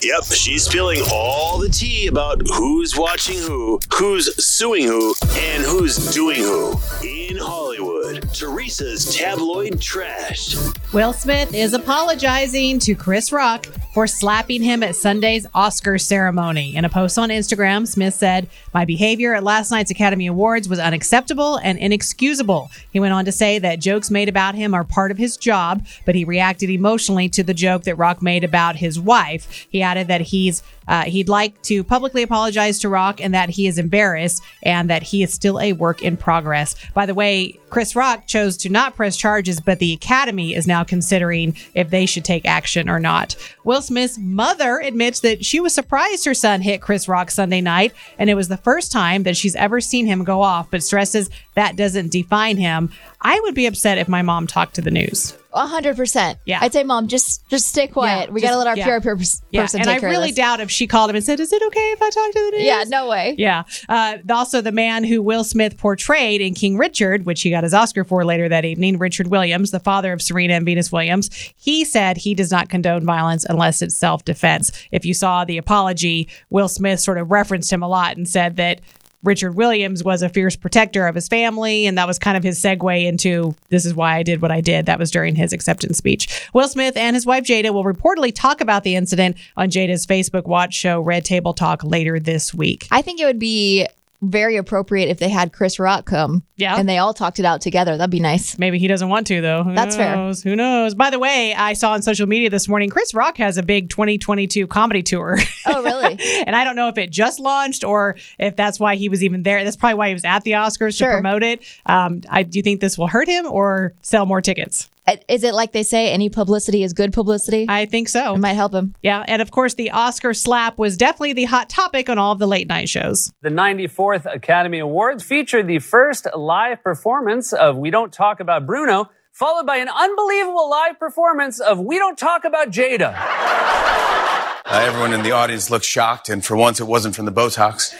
Yep, she's spilling all the tea about who's watching who, who's suing who, and who's doing who. In Hollywood, Teresa's tabloid trash. Will Smith is apologizing to Chris Rock for slapping him at Sunday's Oscar ceremony. In a post on Instagram, Smith said, My behavior at last night's Academy Awards was unacceptable and inexcusable. He went on to say that jokes made about him are part of his job, but he reacted emotionally to the joke that Rock made about his wife. He added that he's uh, he'd like to publicly apologize to Rock and that he is embarrassed and that he is still a work in progress. By the way, Chris Rock chose to not press charges, but the Academy is now considering if they should take action or not. Will Smith's mother admits that she was surprised her son hit Chris Rock Sunday night, and it was the first time that she's ever seen him go off, but stresses that doesn't define him. I would be upset if my mom talked to the news. A hundred percent. Yeah. I'd say, mom, just just stay quiet. Yeah, we just- gotta let our yeah. PR per- person Yeah, and I really doubt if she called him and said, "Is it okay if I talk to the news?" Yeah, no way. Yeah. Uh, also, the man who Will Smith portrayed in King Richard, which he got his Oscar for later that evening, Richard Williams, the father of Serena and Venus Williams, he said he does not condone violence unless it's self defense. If you saw the apology, Will Smith sort of referenced him a lot and said that. Richard Williams was a fierce protector of his family, and that was kind of his segue into this is why I did what I did. That was during his acceptance speech. Will Smith and his wife Jada will reportedly talk about the incident on Jada's Facebook Watch show Red Table Talk later this week. I think it would be very appropriate if they had Chris Rock come. Yeah. And they all talked it out together. That'd be nice. Maybe he doesn't want to, though. Who That's fair. Who knows? By the way, I saw on social media this morning Chris Rock has a big 2022 comedy tour. Oh, really? and I don't know if it just launched or if that's why he was even there. That's probably why he was at the Oscars to promote it. Um, I, do you think this will hurt him or sell more tickets? Is it like they say, any publicity is good publicity? I think so. it might help him. Yeah. And of course, the Oscar slap was definitely the hot topic on all of the late night shows. The 94th Academy Awards featured the first live performance of We Don't Talk About Bruno, followed by an unbelievable live performance of We Don't Talk About Jada. Uh, everyone in the audience looked shocked, and for once it wasn't from the Botox.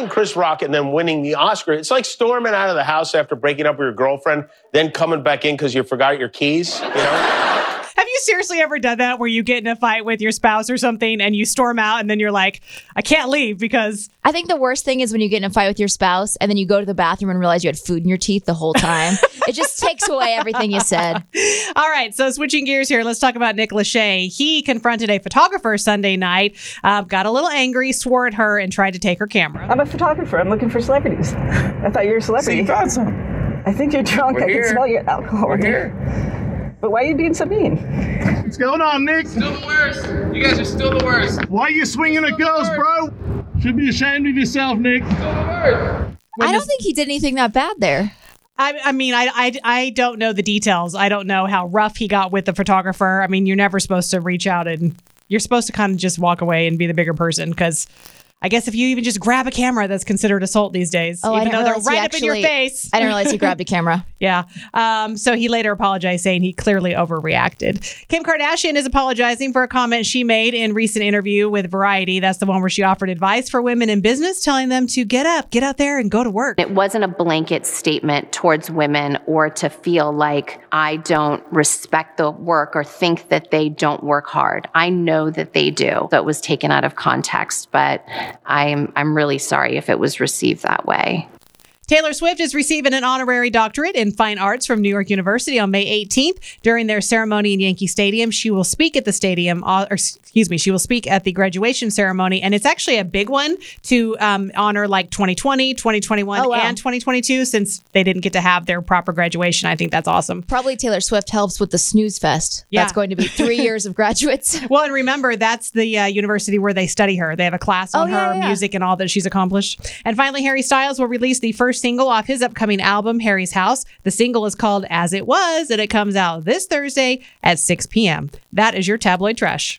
Assaulting Chris Rock and then winning the Oscar, it's like storming out of the house after breaking up with your girlfriend, then coming back in because you forgot your keys, you know? Have you seriously ever done that where you get in a fight with your spouse or something and you storm out and then you're like, I can't leave because I think the worst thing is when you get in a fight with your spouse and then you go to the bathroom and realize you had food in your teeth the whole time. it just takes away everything you said. All right, so switching gears here, let's talk about Nick Lachey. He confronted a photographer Sunday night, uh, got a little angry, swore at her, and tried to take her camera. I'm a photographer. I'm looking for celebrities. I thought you were a celebrity. You found some. I think you're drunk. We're I here. can smell your alcohol. We're here. But why are you being so mean? What's going on, Nick? Still the worst. You guys are still the worst. Why are you swinging at girls, bro? Should be ashamed of yourself, Nick. Still the worst. I don't think he did anything that bad there. I, I mean, I, I, I don't know the details. I don't know how rough he got with the photographer. I mean, you're never supposed to reach out and you're supposed to kind of just walk away and be the bigger person because. I guess if you even just grab a camera, that's considered assault these days. Oh, I even didn't though they're realize he right up in your face. I didn't realize he grabbed a camera. Yeah. Um, so he later apologized, saying he clearly overreacted. Kim Kardashian is apologizing for a comment she made in recent interview with Variety. That's the one where she offered advice for women in business, telling them to get up, get out there, and go to work. It wasn't a blanket statement towards women or to feel like I don't respect the work or think that they don't work hard. I know that they do. So it was taken out of context, but I'm I'm really sorry if it was received that way. Taylor Swift is receiving an honorary doctorate in fine arts from New York University on May 18th. During their ceremony in Yankee Stadium, she will speak at the stadium, uh, or excuse me, she will speak at the graduation ceremony. And it's actually a big one to um, honor like 2020, 2021, Oh, wow. and 2022 since they didn't get to have their proper graduation. I think that's awesome. Probably Taylor Swift helps with the snooze fest. Yeah. That's going to be three years of graduates. Well, and remember, that's the uh, university where they study her. They have a class on Oh, yeah, her yeah. music and all that she's accomplished. And finally, Harry Styles will release the first single off his upcoming album, Harry's House. The single is called As It Was, and it comes out this Thursday at 6 p.m. That is your tabloid trash.